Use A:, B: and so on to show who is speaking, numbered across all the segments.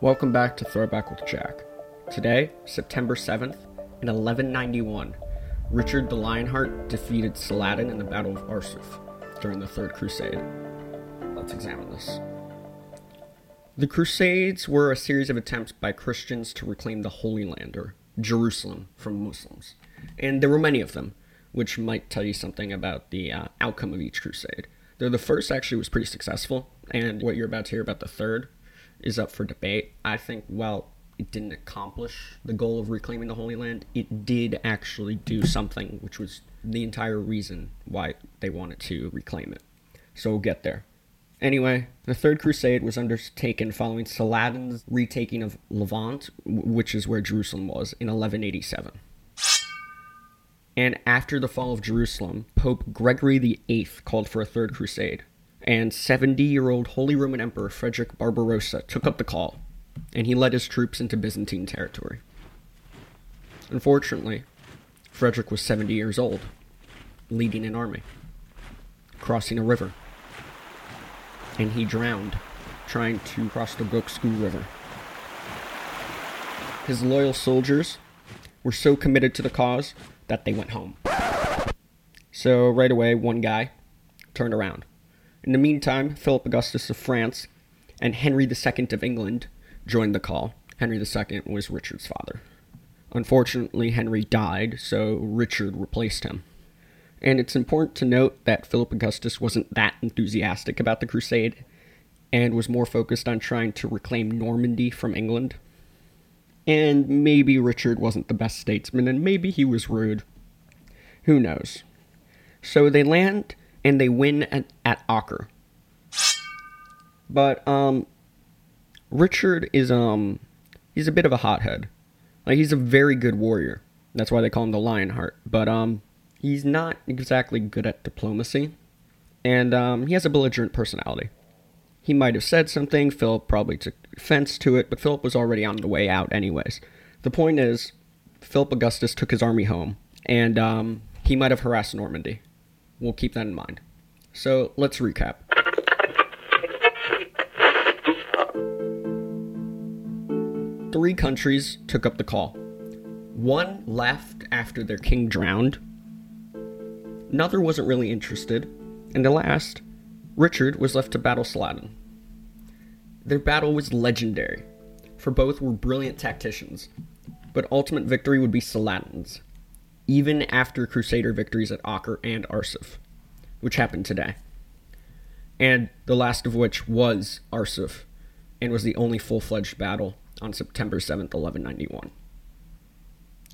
A: Welcome back to Throwback with Jack. Today, September 7th, in 1191, Richard the Lionheart defeated Saladin in the Battle of Arsuf during the Third Crusade. Let's examine this. The Crusades were a series of attempts by Christians to reclaim the Holy Land, or Jerusalem, from Muslims. And there were many of them, which might tell you something about the uh, outcome of each crusade. Though the first actually was pretty successful, and what you're about to hear about the third is up for debate. I think while it didn't accomplish the goal of reclaiming the Holy Land, it did actually do something, which was the entire reason why they wanted to reclaim it. So we'll get there. Anyway, the Third Crusade was undertaken following Saladin's retaking of Levant, which is where Jerusalem was, in 1187. And after the fall of Jerusalem, Pope Gregory VIII called for a Third Crusade, and 70 year old Holy Roman Emperor Frederick Barbarossa took up the call, and he led his troops into Byzantine territory. Unfortunately, Frederick was 70 years old, leading an army, crossing a river, and he drowned trying to cross the Gokskü River. His loyal soldiers were so committed to the cause that they went home. So, right away, one guy turned around in the meantime, Philip Augustus of France and Henry II of England joined the call. Henry II was Richard's father. Unfortunately, Henry died, so Richard replaced him. And it's important to note that Philip Augustus wasn't that enthusiastic about the crusade and was more focused on trying to reclaim Normandy from England. And maybe Richard wasn't the best statesman, and maybe he was rude. Who knows? So they land and they win at, at Acre. But um, Richard is um, he's a bit of a hothead. Like he's a very good warrior. That's why they call him the Lionheart. But um, he's not exactly good at diplomacy, and um, he has a belligerent personality. He might have said something. Philip probably took offense to it, but Philip was already on the way out, anyways. The point is, Philip Augustus took his army home, and um, he might have harassed Normandy. We'll keep that in mind. So let's recap. Three countries took up the call. One left after their king drowned. Another wasn't really interested. And the last, Richard, was left to battle Saladin. Their battle was legendary, for both were brilliant tacticians, but ultimate victory would be Saladin's even after Crusader victories at Acre and Arsuf, which happened today. And the last of which was Arsuf, and was the only full fledged battle on September 7th, 1191.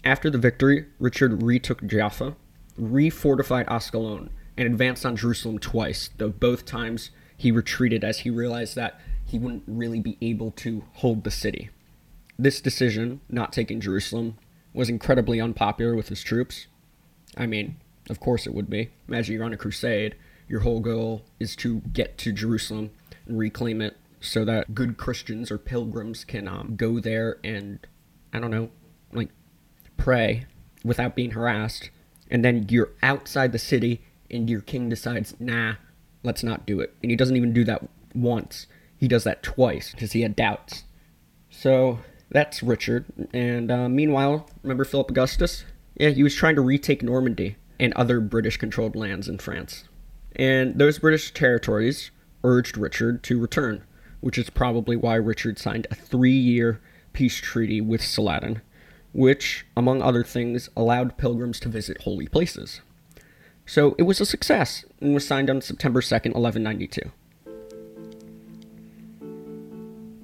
A: After the victory, Richard retook Jaffa, refortified Ascalon, and advanced on Jerusalem twice, though both times he retreated as he realized that he wouldn't really be able to hold the city. This decision, not taking Jerusalem, was incredibly unpopular with his troops. I mean, of course it would be. Imagine you're on a crusade, your whole goal is to get to Jerusalem and reclaim it so that good Christians or pilgrims can um, go there and, I don't know, like pray without being harassed. And then you're outside the city and your king decides, nah, let's not do it. And he doesn't even do that once, he does that twice because he had doubts. So that's Richard. And uh, meanwhile, remember Philip Augustus? Yeah, he was trying to retake Normandy and other British controlled lands in France. And those British territories urged Richard to return, which is probably why Richard signed a three year peace treaty with Saladin, which, among other things, allowed pilgrims to visit holy places. So it was a success and was signed on September 2nd, 1192.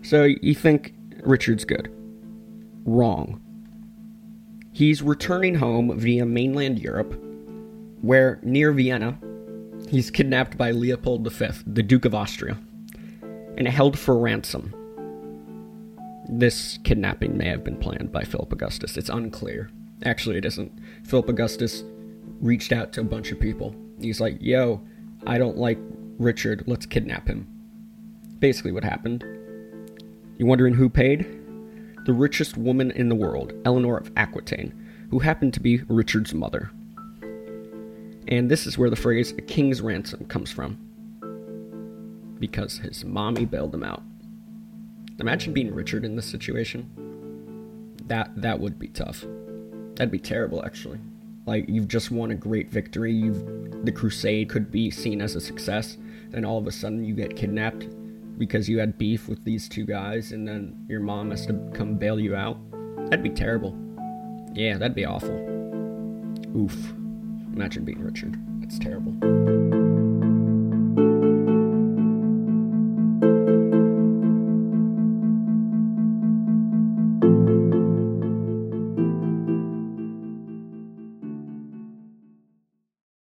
A: So you think Richard's good? wrong. He's returning home via mainland Europe, where, near Vienna, he's kidnapped by Leopold V, the Duke of Austria, and held for ransom. This kidnapping may have been planned by Philip Augustus. It's unclear. Actually, it isn't. Philip Augustus reached out to a bunch of people. He's like, yo, I don't like Richard, let's kidnap him. Basically, what happened. You wondering who paid? the richest woman in the world, Eleanor of Aquitaine, who happened to be Richard's mother. And this is where the phrase a king's ransom comes from. Because his mommy bailed him out. Imagine being Richard in this situation. That that would be tough. That'd be terrible, actually. Like you've just won a great victory. You've the crusade could be seen as a success. Then all of a sudden you get kidnapped because you had beef with these two guys, and then your mom has to come bail you out. That'd be terrible. Yeah, that'd be awful. Oof. Imagine being Richard. That's terrible.